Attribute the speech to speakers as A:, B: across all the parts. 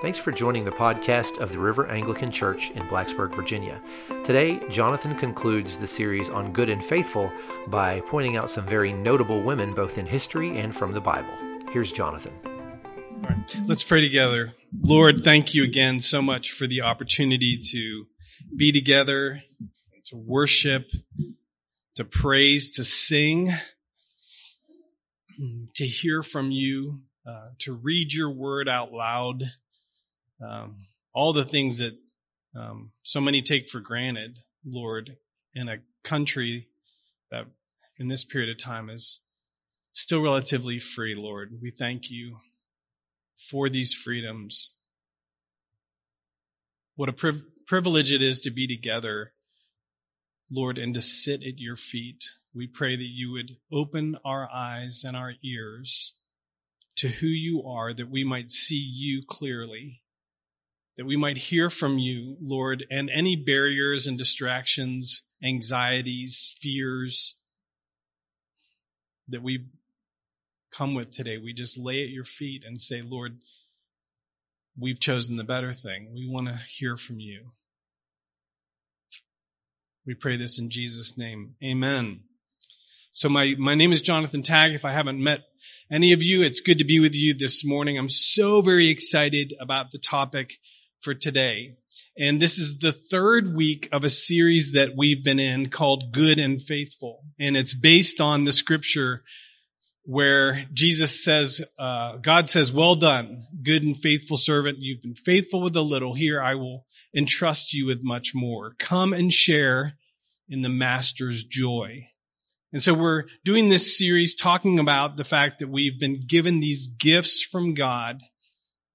A: Thanks for joining the podcast of the River Anglican Church in Blacksburg, Virginia. Today, Jonathan concludes the series on Good and Faithful by pointing out some very notable women both in history and from the Bible. Here's Jonathan.
B: All right, let's pray together. Lord, thank you again so much for the opportunity to be together, to worship, to praise, to sing, to hear from you, uh, to read your word out loud um, all the things that um, so many take for granted, Lord, in a country that in this period of time is still relatively free, Lord. We thank you for these freedoms. What a priv- privilege it is to be together, Lord, and to sit at your feet. We pray that you would open our eyes and our ears to who you are, that we might see you clearly that we might hear from you, Lord, and any barriers and distractions, anxieties, fears that we come with today, we just lay at your feet and say, Lord, we've chosen the better thing. We want to hear from you. We pray this in Jesus' name. Amen. So my, my name is Jonathan Tagg. If I haven't met any of you, it's good to be with you this morning. I'm so very excited about the topic for today. And this is the third week of a series that we've been in called Good and Faithful. And it's based on the scripture where Jesus says, uh, God says, well done, good and faithful servant. You've been faithful with a little. Here I will entrust you with much more. Come and share in the master's joy. And so we're doing this series talking about the fact that we've been given these gifts from God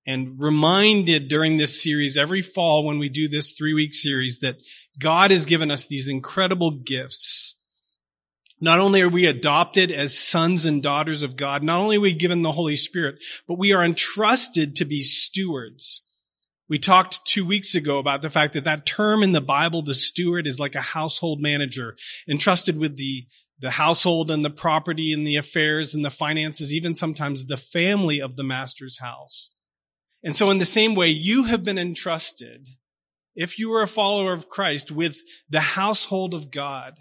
B: and reminded during this series every fall when we do this three week series that God has given us these incredible gifts. Not only are we adopted as sons and daughters of God, not only are we given the Holy Spirit, but we are entrusted to be stewards. We talked two weeks ago about the fact that that term in the Bible, the steward, is like a household manager entrusted with the, the household and the property and the affairs and the finances, even sometimes the family of the master's house. And so in the same way, you have been entrusted, if you are a follower of Christ, with the household of God,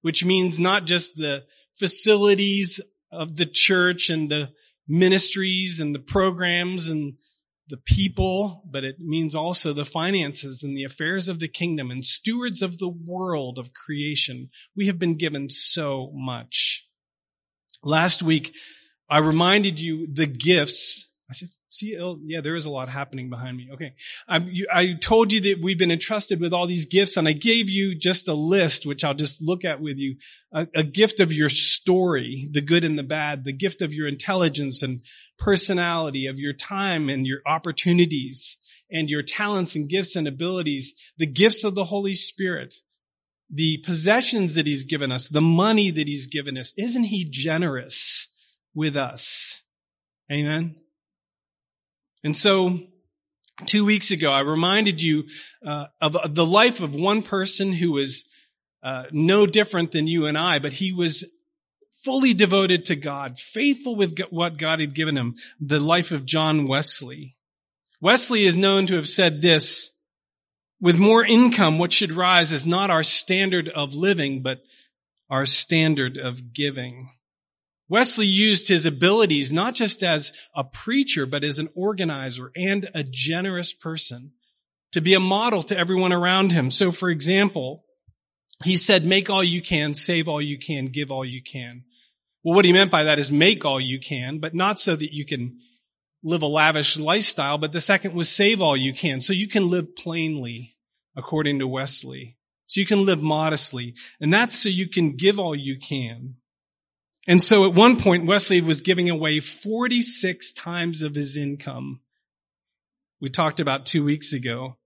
B: which means not just the facilities of the church and the ministries and the programs and the people, but it means also the finances and the affairs of the kingdom and stewards of the world of creation. We have been given so much. Last week, I reminded you the gifts. I said, See, yeah, there is a lot happening behind me. Okay. I, you, I told you that we've been entrusted with all these gifts and I gave you just a list, which I'll just look at with you. A, a gift of your story, the good and the bad, the gift of your intelligence and personality, of your time and your opportunities and your talents and gifts and abilities, the gifts of the Holy Spirit, the possessions that he's given us, the money that he's given us. Isn't he generous with us? Amen. And so, two weeks ago, I reminded you uh, of the life of one person who was uh, no different than you and I, but he was fully devoted to God, faithful with what God had given him, the life of John Wesley. Wesley is known to have said this, with more income, what should rise is not our standard of living, but our standard of giving. Wesley used his abilities not just as a preacher, but as an organizer and a generous person to be a model to everyone around him. So for example, he said, make all you can, save all you can, give all you can. Well, what he meant by that is make all you can, but not so that you can live a lavish lifestyle, but the second was save all you can, so you can live plainly, according to Wesley. So you can live modestly. And that's so you can give all you can. And so at one point, Wesley was giving away 46 times of his income. We talked about two weeks ago.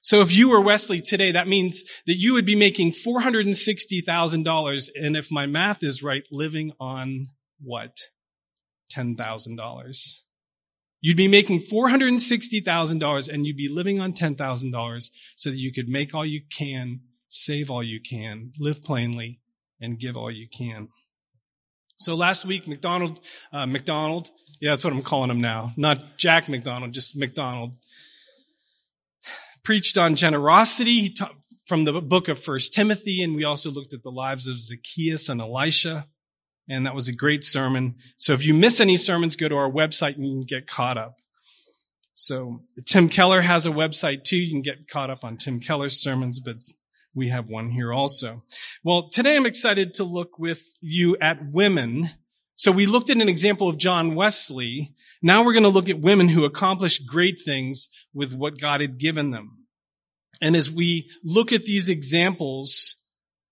B: So if you were Wesley today, that means that you would be making $460,000. And if my math is right, living on what? $10,000. You'd be making $460,000 and you'd be living on $10,000 so that you could make all you can, save all you can, live plainly, and give all you can. So last week, McDonald, uh, McDonald, yeah, that's what I'm calling him now. Not Jack McDonald, just McDonald. preached on generosity from the book of First Timothy, and we also looked at the lives of Zacchaeus and Elisha. And that was a great sermon. So if you miss any sermons, go to our website and you can get caught up. So Tim Keller has a website too. You can get caught up on Tim Keller's sermons, but we have one here also. Well, today I'm excited to look with you at women. So we looked at an example of John Wesley. Now we're going to look at women who accomplished great things with what God had given them. And as we look at these examples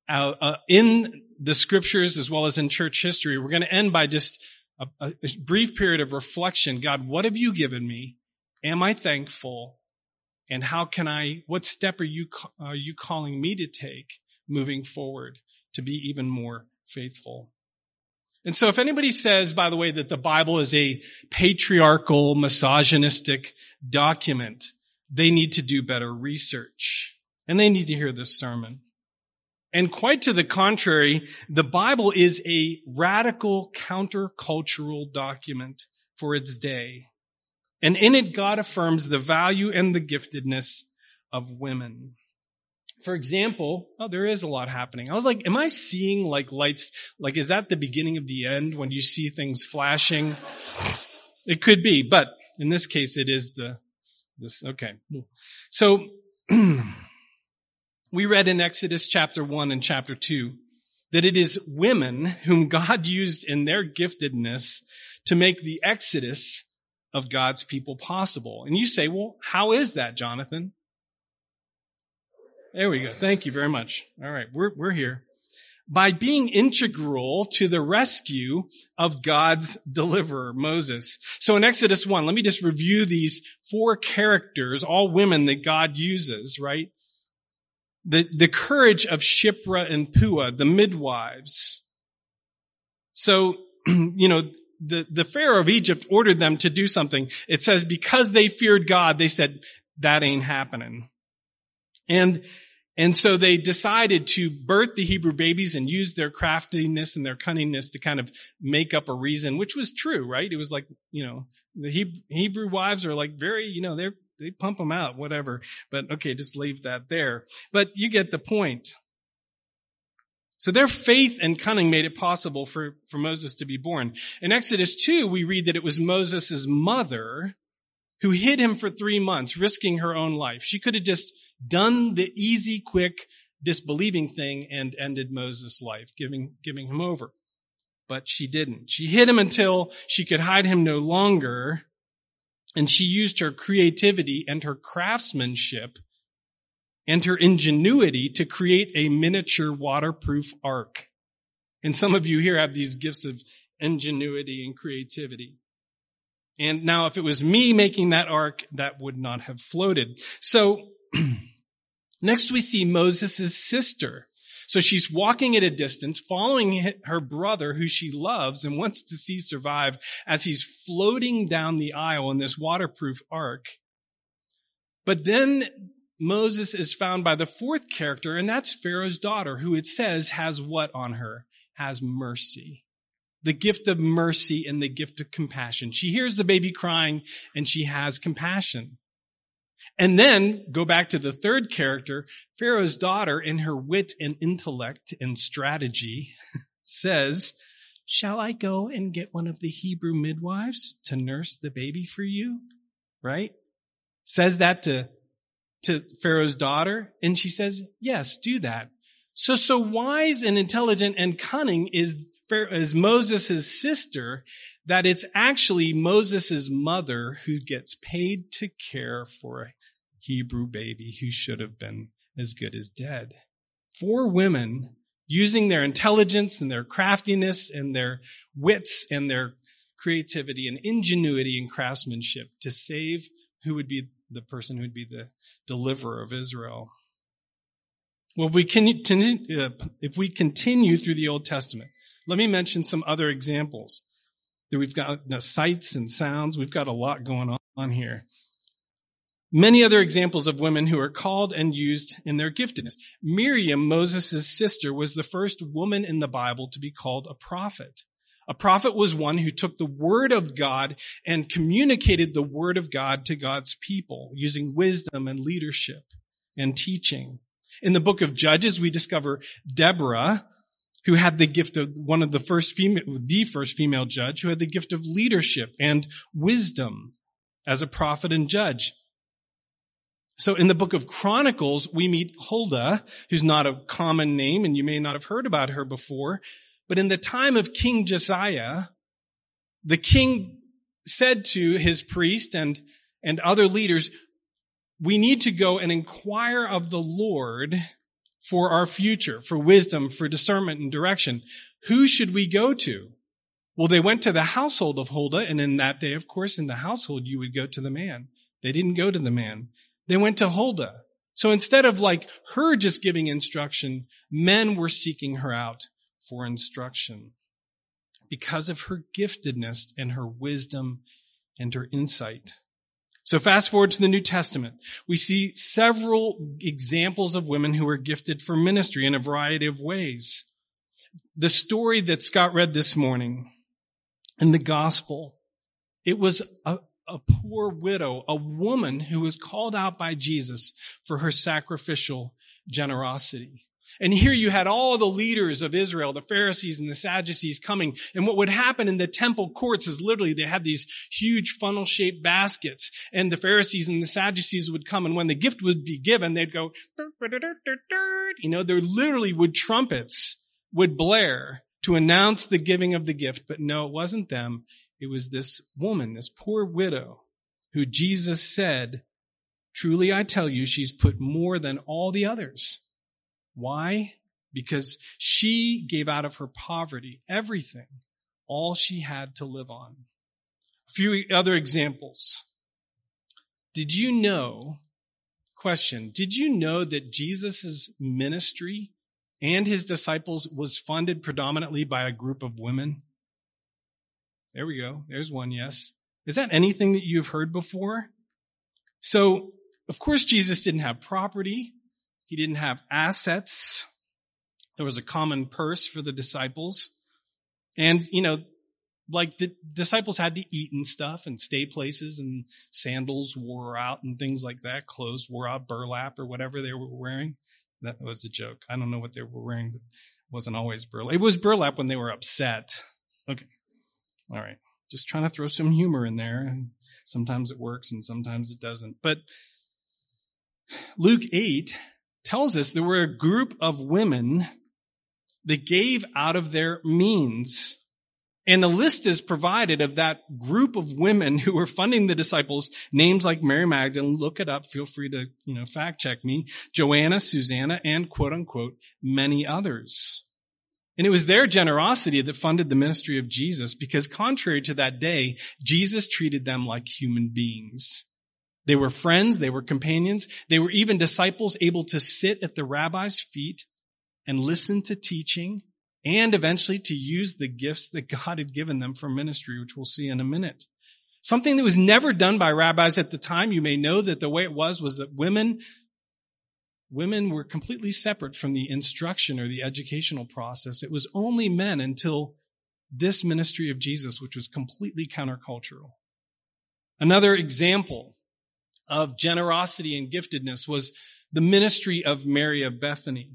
B: uh, uh, in the scriptures as well as in church history, we're going to end by just a, a brief period of reflection. God, what have you given me? Am I thankful? And how can I, what step are you, are you calling me to take moving forward to be even more faithful? And so if anybody says, by the way, that the Bible is a patriarchal, misogynistic document, they need to do better research. And they need to hear this sermon. And quite to the contrary, the Bible is a radical countercultural document for its day. And in it, God affirms the value and the giftedness of women. For example, oh, there is a lot happening. I was like, am I seeing like lights? Like, is that the beginning of the end when you see things flashing? It could be, but in this case, it is the, this, okay. So, we read in Exodus chapter 1 and chapter 2 that it is women whom God used in their giftedness to make the Exodus of God's people possible. And you say, well, how is that, Jonathan? There we go. Thank you very much. All right. We're, we're here. By being integral to the rescue of God's deliverer, Moses. So in Exodus 1, let me just review these four characters, all women that God uses, right? The, the courage of Shiphrah and Puah, the midwives. So, you know, the, the Pharaoh of Egypt ordered them to do something. It says because they feared God, they said, that ain't happening. And, and so they decided to birth the Hebrew babies and use their craftiness and their cunningness to kind of make up a reason, which was true, right? It was like, you know, the Hebrew wives are like very, you know, they're, they pump them out, whatever. But okay, just leave that there. But you get the point. So their faith and cunning made it possible for, for Moses to be born. In Exodus 2, we read that it was Moses' mother who hid him for three months, risking her own life. She could have just done the easy, quick, disbelieving thing and ended Moses' life, giving, giving him over. But she didn't. She hid him until she could hide him no longer. And she used her creativity and her craftsmanship and her ingenuity to create a miniature waterproof ark. And some of you here have these gifts of ingenuity and creativity. And now if it was me making that ark, that would not have floated. So next we see Moses' sister. So she's walking at a distance, following her brother who she loves and wants to see survive as he's floating down the Nile in this waterproof ark. But then Moses is found by the fourth character, and that's Pharaoh's daughter, who it says has what on her? Has mercy. The gift of mercy and the gift of compassion. She hears the baby crying and she has compassion. And then go back to the third character, Pharaoh's daughter in her wit and intellect and strategy says, shall I go and get one of the Hebrew midwives to nurse the baby for you? Right? Says that to to Pharaoh's daughter? And she says, yes, do that. So, so wise and intelligent and cunning is, is Moses' sister that it's actually Moses' mother who gets paid to care for a Hebrew baby who should have been as good as dead. Four women using their intelligence and their craftiness and their wits and their creativity and ingenuity and craftsmanship to save who would be the person who'd be the deliverer of Israel. Well, if we, continue, uh, if we continue through the Old Testament, let me mention some other examples. That we've got you know, sights and sounds. We've got a lot going on here. Many other examples of women who are called and used in their giftedness. Miriam, Moses' sister, was the first woman in the Bible to be called a prophet. A prophet was one who took the word of God and communicated the word of God to God's people using wisdom and leadership and teaching. In the book of Judges, we discover Deborah, who had the gift of one of the first female, the first female judge who had the gift of leadership and wisdom as a prophet and judge. So in the book of Chronicles, we meet Huldah, who's not a common name and you may not have heard about her before. But in the time of King Josiah, the king said to his priest and, and other leaders, we need to go and inquire of the Lord for our future, for wisdom, for discernment and direction. Who should we go to? Well, they went to the household of Huldah, and in that day, of course, in the household, you would go to the man. They didn't go to the man. They went to Huldah. So instead of like her just giving instruction, men were seeking her out for instruction because of her giftedness and her wisdom and her insight. So fast forward to the New Testament. We see several examples of women who were gifted for ministry in a variety of ways. The story that Scott read this morning in the gospel, it was a, a poor widow, a woman who was called out by Jesus for her sacrificial generosity. And here you had all the leaders of Israel, the Pharisees and the Sadducees coming. And what would happen in the temple courts is literally they had these huge funnel shaped baskets and the Pharisees and the Sadducees would come. And when the gift would be given, they'd go, you know, there literally would trumpets would blare to announce the giving of the gift. But no, it wasn't them. It was this woman, this poor widow who Jesus said, truly I tell you, she's put more than all the others why? Because she gave out of her poverty everything, all she had to live on. A few other examples. Did you know, question, did you know that Jesus' ministry and his disciples was funded predominantly by a group of women? There we go. There's one yes. Is that anything that you've heard before? So, of course, Jesus didn't have property. He didn't have assets. There was a common purse for the disciples. And, you know, like the disciples had to eat and stuff and stay places and sandals wore out and things like that. Clothes wore out, burlap or whatever they were wearing. That was a joke. I don't know what they were wearing, but it wasn't always burlap. It was burlap when they were upset. Okay. All right. Just trying to throw some humor in there. And sometimes it works and sometimes it doesn't. But Luke 8 tells us there were a group of women that gave out of their means. And the list is provided of that group of women who were funding the disciples, names like Mary Magdalene, look it up, feel free to, you know, fact check me, Joanna, Susanna, and quote unquote, many others. And it was their generosity that funded the ministry of Jesus because contrary to that day, Jesus treated them like human beings. They were friends. They were companions. They were even disciples able to sit at the rabbi's feet and listen to teaching and eventually to use the gifts that God had given them for ministry, which we'll see in a minute. Something that was never done by rabbis at the time. You may know that the way it was was that women, women were completely separate from the instruction or the educational process. It was only men until this ministry of Jesus, which was completely countercultural. Another example of generosity and giftedness was the ministry of Mary of Bethany.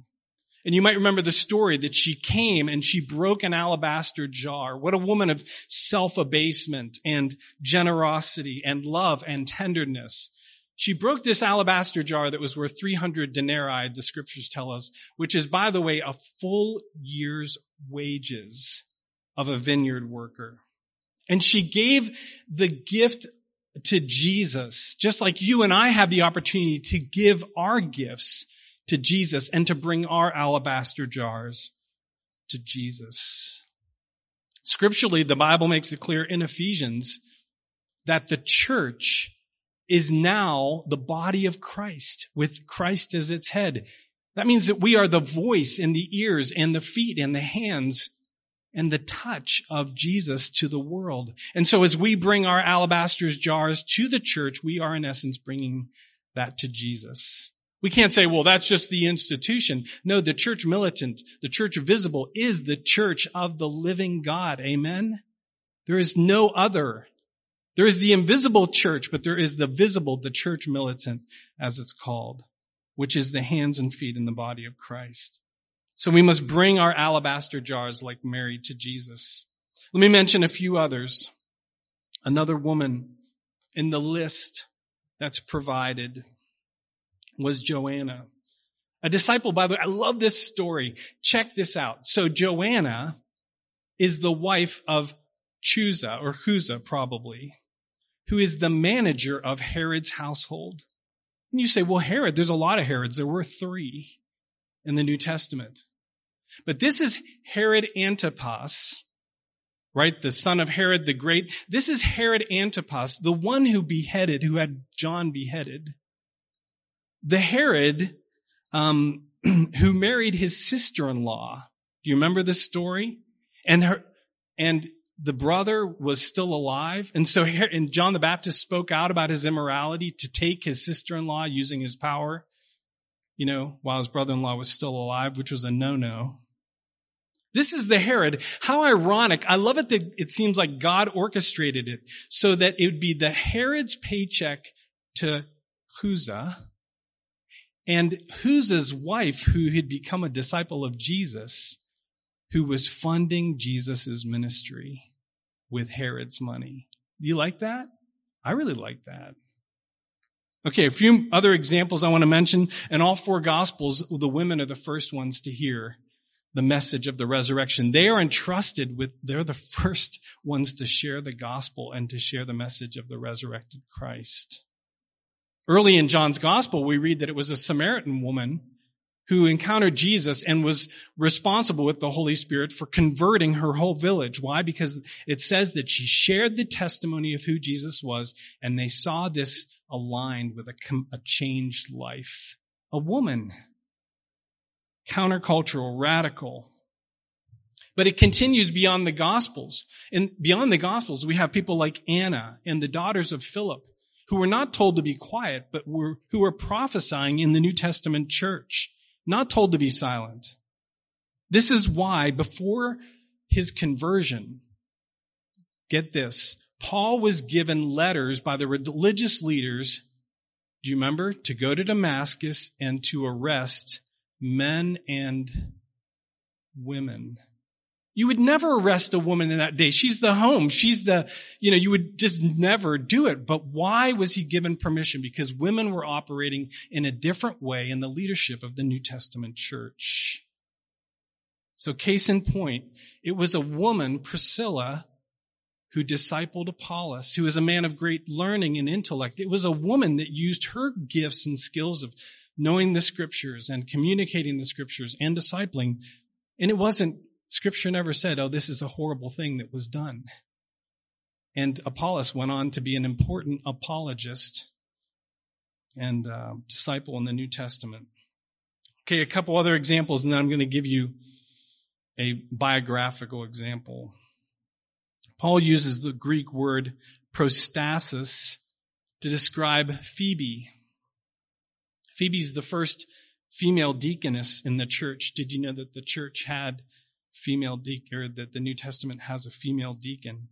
B: And you might remember the story that she came and she broke an alabaster jar. What a woman of self-abasement and generosity and love and tenderness. She broke this alabaster jar that was worth 300 denarii, the scriptures tell us, which is, by the way, a full year's wages of a vineyard worker. And she gave the gift to Jesus, just like you and I have the opportunity to give our gifts to Jesus and to bring our alabaster jars to Jesus. Scripturally, the Bible makes it clear in Ephesians that the church is now the body of Christ with Christ as its head. That means that we are the voice and the ears and the feet and the hands and the touch of Jesus to the world. And so as we bring our alabaster jars to the church, we are in essence bringing that to Jesus. We can't say, well, that's just the institution. No, the church militant, the church visible is the church of the living God. Amen. There is no other. There is the invisible church, but there is the visible, the church militant, as it's called, which is the hands and feet in the body of Christ. So we must bring our alabaster jars like Mary to Jesus. Let me mention a few others. Another woman in the list that's provided was Joanna. A disciple, by the way, I love this story. Check this out. So Joanna is the wife of Chuza, or Chuza probably, who is the manager of Herod's household. And you say, well, Herod, there's a lot of Herods. There were three in the New Testament. But this is Herod Antipas, right? The son of Herod the Great. This is Herod Antipas, the one who beheaded, who had John beheaded. The Herod, um, who married his sister-in-law. Do you remember this story? And her, and the brother was still alive. And so, and John the Baptist spoke out about his immorality to take his sister-in-law using his power, you know, while his brother-in-law was still alive, which was a no-no. This is the Herod. How ironic. I love it that it seems like God orchestrated it so that it would be the Herod's paycheck to Chuza and Chuza's wife, who had become a disciple of Jesus, who was funding Jesus' ministry with Herod's money. You like that? I really like that. Okay, a few other examples I want to mention. In all four gospels, the women are the first ones to hear the message of the resurrection. They are entrusted with, they're the first ones to share the gospel and to share the message of the resurrected Christ. Early in John's gospel, we read that it was a Samaritan woman who encountered Jesus and was responsible with the Holy Spirit for converting her whole village. Why? Because it says that she shared the testimony of who Jesus was and they saw this aligned with a, a changed life. A woman countercultural, radical. But it continues beyond the Gospels. And beyond the Gospels, we have people like Anna and the daughters of Philip who were not told to be quiet, but were, who were prophesying in the New Testament church, not told to be silent. This is why before his conversion, get this, Paul was given letters by the religious leaders, do you remember, to go to Damascus and to arrest men and women. You would never arrest a woman in that day. She's the home. She's the, you know, you would just never do it. But why was he given permission? Because women were operating in a different way in the leadership of the New Testament church. So case in point, it was a woman, Priscilla, who discipled Apollos, who was a man of great learning and intellect. It was a woman that used her gifts and skills of knowing the scriptures and communicating the scriptures and discipling. And it wasn't, scripture never said, oh, this is a horrible thing that was done. And Apollos went on to be an important apologist and uh, disciple in the New Testament. Okay, a couple other examples, and then I'm going to give you a biographical example. Paul uses the Greek word prostasis to describe Phoebe, Phoebe's the first female deaconess in the church. Did you know that the church had female deacon, or that the New Testament has a female deacon?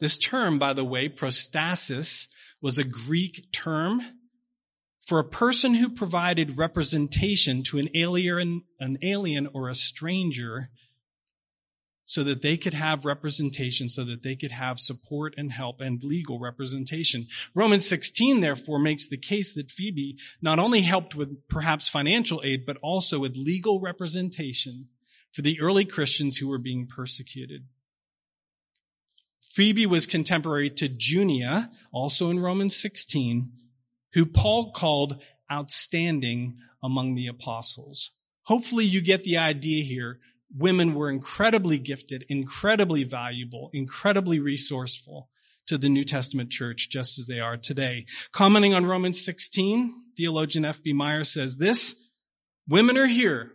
B: This term, by the way, prostasis, was a Greek term for a person who provided representation to an alien, an alien or a stranger so that they could have representation, so that they could have support and help and legal representation. Romans 16, therefore, makes the case that Phoebe not only helped with perhaps financial aid, but also with legal representation for the early Christians who were being persecuted. Phoebe was contemporary to Junia, also in Romans 16, who Paul called outstanding among the apostles. Hopefully you get the idea here women were incredibly gifted, incredibly valuable, incredibly resourceful to the New Testament church just as they are today. Commenting on Romans 16, theologian F.B. Meyer says this, women are here.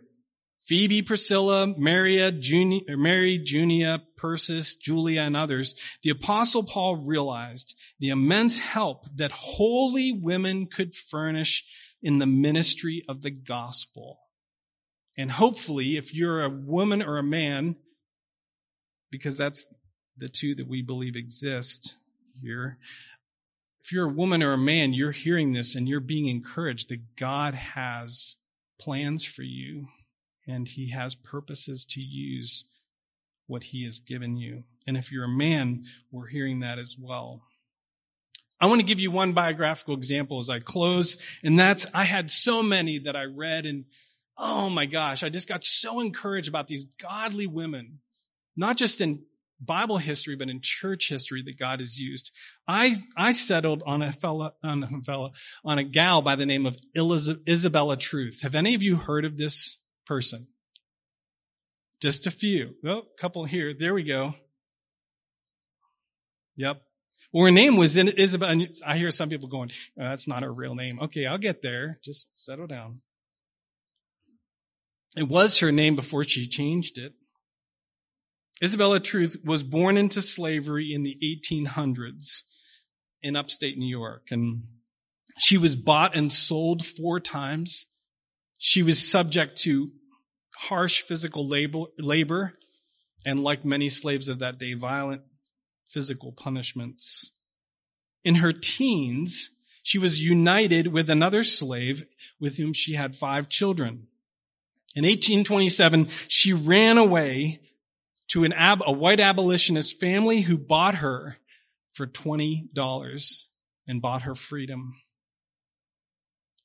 B: Phoebe, Priscilla, Maria, Junia, Mary, Junia, Persis, Julia, and others. The apostle Paul realized the immense help that holy women could furnish in the ministry of the gospel. And hopefully, if you're a woman or a man, because that's the two that we believe exist here, if you're a woman or a man, you're hearing this and you're being encouraged that God has plans for you and he has purposes to use what he has given you. And if you're a man, we're hearing that as well. I want to give you one biographical example as I close, and that's I had so many that I read, and oh my gosh, I just got so encouraged about these godly women, not just in Bible history, but in church history that God has used. I, I settled on a fella, on a fella, on a gal by the name of Isabella Truth. Have any of you heard of this person? Just a few. Oh, a couple here. There we go. Yep. Well, her name was Isabella. I hear some people going, oh, that's not her real name. Okay, I'll get there. Just settle down. It was her name before she changed it. Isabella Truth was born into slavery in the 1800s in upstate New York. And she was bought and sold four times. She was subject to harsh physical labor, and like many slaves of that day, violent physical punishments. In her teens, she was united with another slave with whom she had five children. In 1827, she ran away to an ab- a white abolitionist family who bought her for $20 and bought her freedom.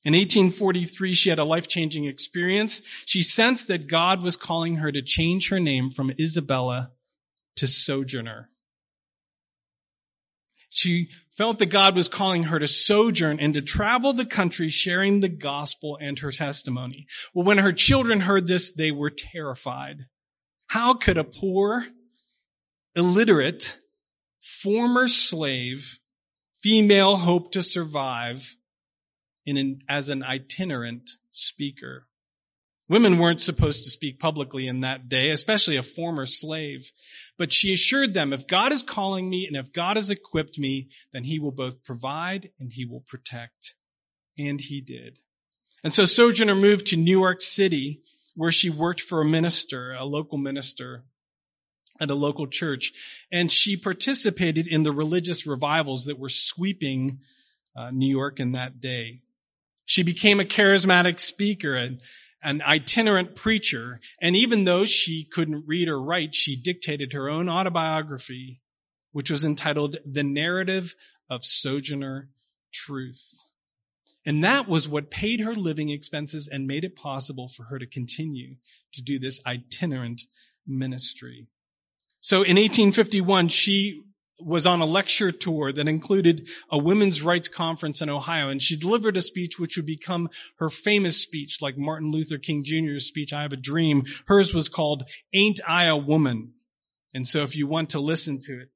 B: In 1843, she had a life-changing experience. She sensed that God was calling her to change her name from Isabella to Sojourner. She felt that God was calling her to sojourn and to travel the country sharing the gospel and her testimony. Well, when her children heard this, they were terrified. How could a poor, illiterate, former slave, female hope to survive in an, as an itinerant speaker. Women weren't supposed to speak publicly in that day, especially a former slave. But she assured them, if God is calling me and if God has equipped me, then he will both provide and he will protect. And he did. And so Sojourner moved to New York City, where she worked for a minister, a local minister at a local church. And she participated in the religious revivals that were sweeping uh, New York in that day. She became a charismatic speaker and an itinerant preacher. And even though she couldn't read or write, she dictated her own autobiography, which was entitled The Narrative of Sojourner Truth. And that was what paid her living expenses and made it possible for her to continue to do this itinerant ministry. So in 1851, she was on a lecture tour that included a women's rights conference in Ohio, and she delivered a speech which would become her famous speech, like Martin Luther King Jr.'s speech, I Have a Dream. Hers was called Ain't I a Woman? And so if you want to listen to it,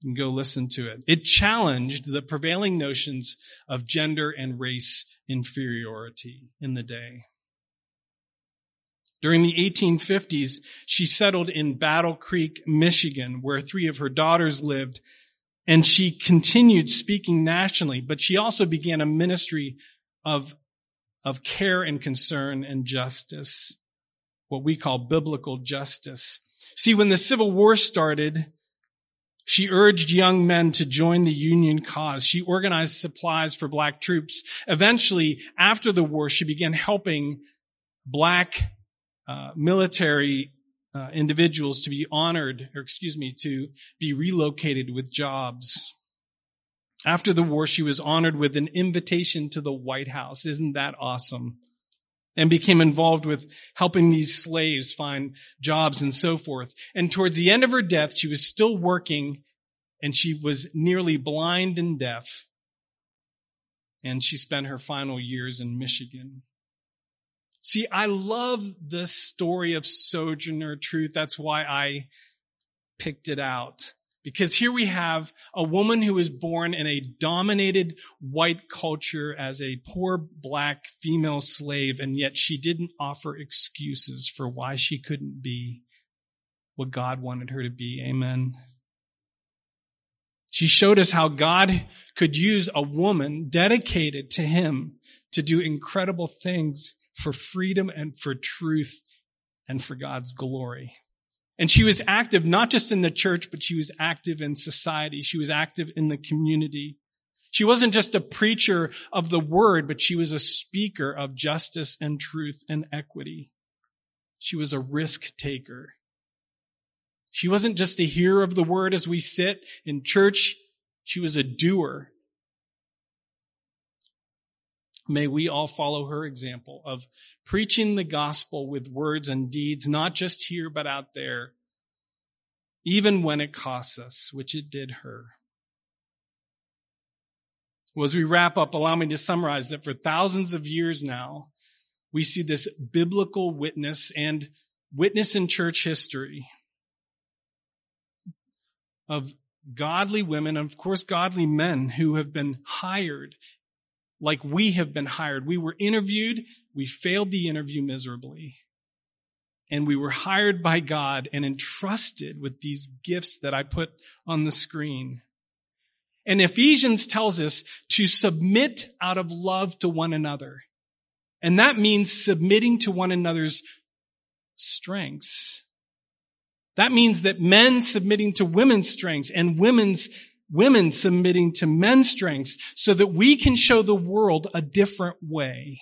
B: you can go listen to it. It challenged the prevailing notions of gender and race inferiority in the day. During the 1850s, she settled in Battle Creek, Michigan, where three of her daughters lived, and she continued speaking nationally, but she also began a ministry of, of care and concern and justice, what we call biblical justice. See, when the Civil War started, she urged young men to join the Union cause. She organized supplies for black troops. Eventually, after the war, she began helping black uh, military uh, individuals to be honored, or excuse me, to be relocated with jobs. After the war, she was honored with an invitation to the White House. Isn't that awesome? And became involved with helping these slaves find jobs and so forth. And towards the end of her death, she was still working and she was nearly blind and deaf. And she spent her final years in Michigan. See, I love the story of Sojourner Truth. That's why I picked it out. Because here we have a woman who was born in a dominated white culture as a poor black female slave, and yet she didn't offer excuses for why she couldn't be what God wanted her to be. Amen. She showed us how God could use a woman dedicated to Him to do incredible things for freedom and for truth and for God's glory. And she was active not just in the church, but she was active in society. She was active in the community. She wasn't just a preacher of the word, but she was a speaker of justice and truth and equity. She was a risk taker. She wasn't just a hearer of the word as we sit in church. She was a doer. May we all follow her example of preaching the gospel with words and deeds, not just here, but out there, even when it costs us, which it did her. Well, as we wrap up, allow me to summarize that for thousands of years now, we see this biblical witness and witness in church history of godly women, of course, godly men who have been hired like we have been hired. We were interviewed. We failed the interview miserably. And we were hired by God and entrusted with these gifts that I put on the screen. And Ephesians tells us to submit out of love to one another. And that means submitting to one another's strengths. That means that men submitting to women's strengths and women's women submitting to men's strengths so that we can show the world a different way.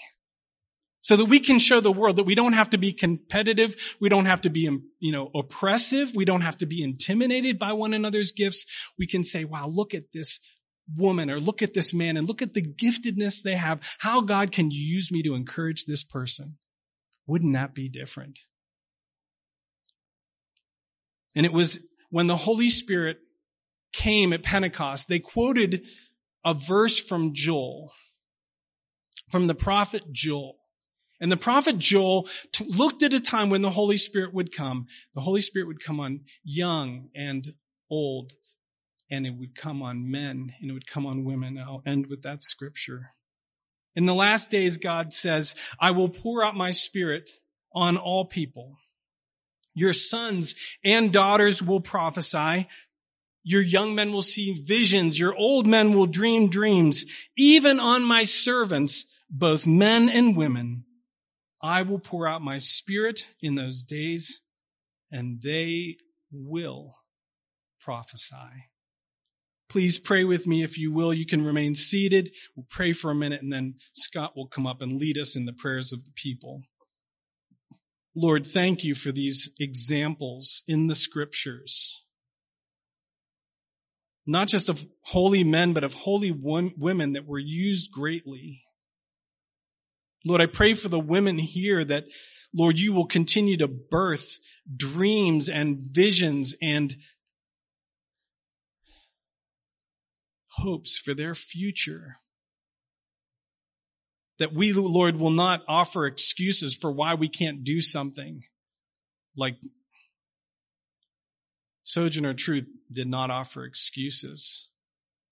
B: So that we can show the world that we don't have to be competitive. We don't have to be, um, you know, oppressive. We don't have to be intimidated by one another's gifts. We can say, wow, look at this woman or look at this man and look at the giftedness they have. How God can use me to encourage this person. Wouldn't that be different? And it was when the Holy Spirit came at Pentecost, they quoted a verse from Joel, from the prophet Joel. And the prophet Joel t- looked at a time when the Holy Spirit would come. The Holy Spirit would come on young and old, and it would come on men, and it would come on women. I'll end with that scripture. In the last days, God says, I will pour out my spirit on all people. Your sons and daughters will prophesy. Your young men will see visions. Your old men will dream dreams. Even on my servants, both men and women, I will pour out my spirit in those days and they will prophesy. Please pray with me if you will. You can remain seated. We'll pray for a minute and then Scott will come up and lead us in the prayers of the people. Lord, thank you for these examples in the scriptures not just of holy men, but of holy women that were used greatly. Lord, I pray for the women here that, Lord, you will continue to birth dreams and visions and hopes for their future. That we, Lord, will not offer excuses for why we can't do something like Sojourner Truth did not offer excuses,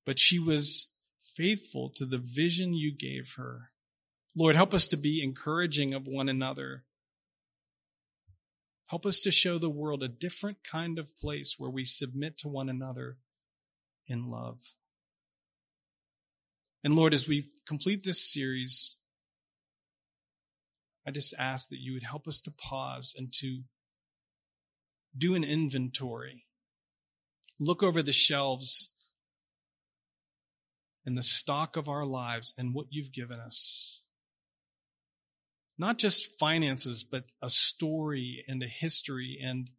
B: but she was faithful to the vision you gave her. Lord, help us to be encouraging of one another. Help us to show the world a different kind of place where we submit to one another in love. And Lord, as we complete this series, I just ask that you would help us to pause and to do an inventory. Look over the shelves and the stock of our lives and what you've given us. Not just finances, but a story and a history and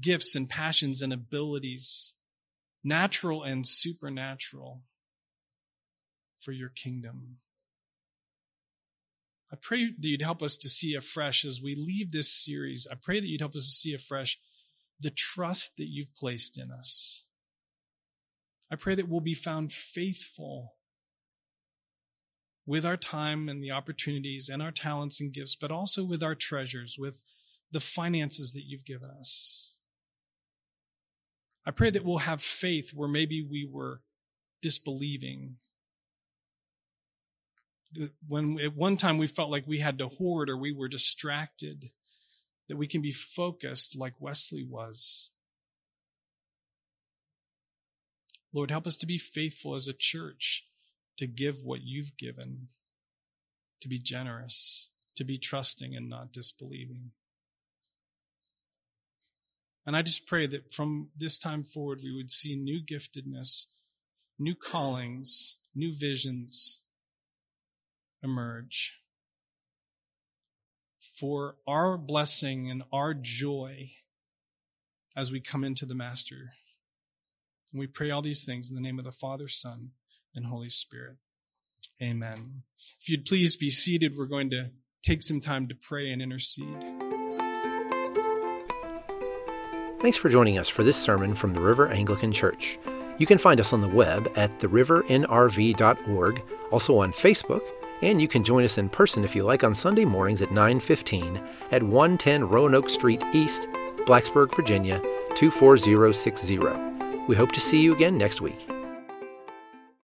B: gifts and passions and abilities, natural and supernatural for your kingdom. I pray that you'd help us to see afresh as we leave this series. I pray that you'd help us to see afresh the trust that you've placed in us. I pray that we'll be found faithful with our time and the opportunities and our talents and gifts, but also with our treasures, with the finances that you've given us. I pray that we'll have faith where maybe we were disbelieving when at one time we felt like we had to hoard or we were distracted, that we can be focused like Wesley was. Lord, help us to be faithful as a church to give what you've given. to be generous, to be trusting and not disbelieving. And I just pray that from this time forward, we would see new giftedness, new callings, new visions emerge for our blessing and our joy as we come into the Master. And we pray all these things in the name of the Father, Son, and Holy Spirit. Amen. If you'd please be seated, we're going to take some time to pray and intercede.
A: Thanks for joining us for this sermon from the River Anglican Church. You can find us on the web at therivernrv.org, also on Facebook, and you can join us in person if you like on Sunday mornings at 9:15 at 110 Roanoke Street East, Blacksburg, Virginia 24060. We hope to see you again next week.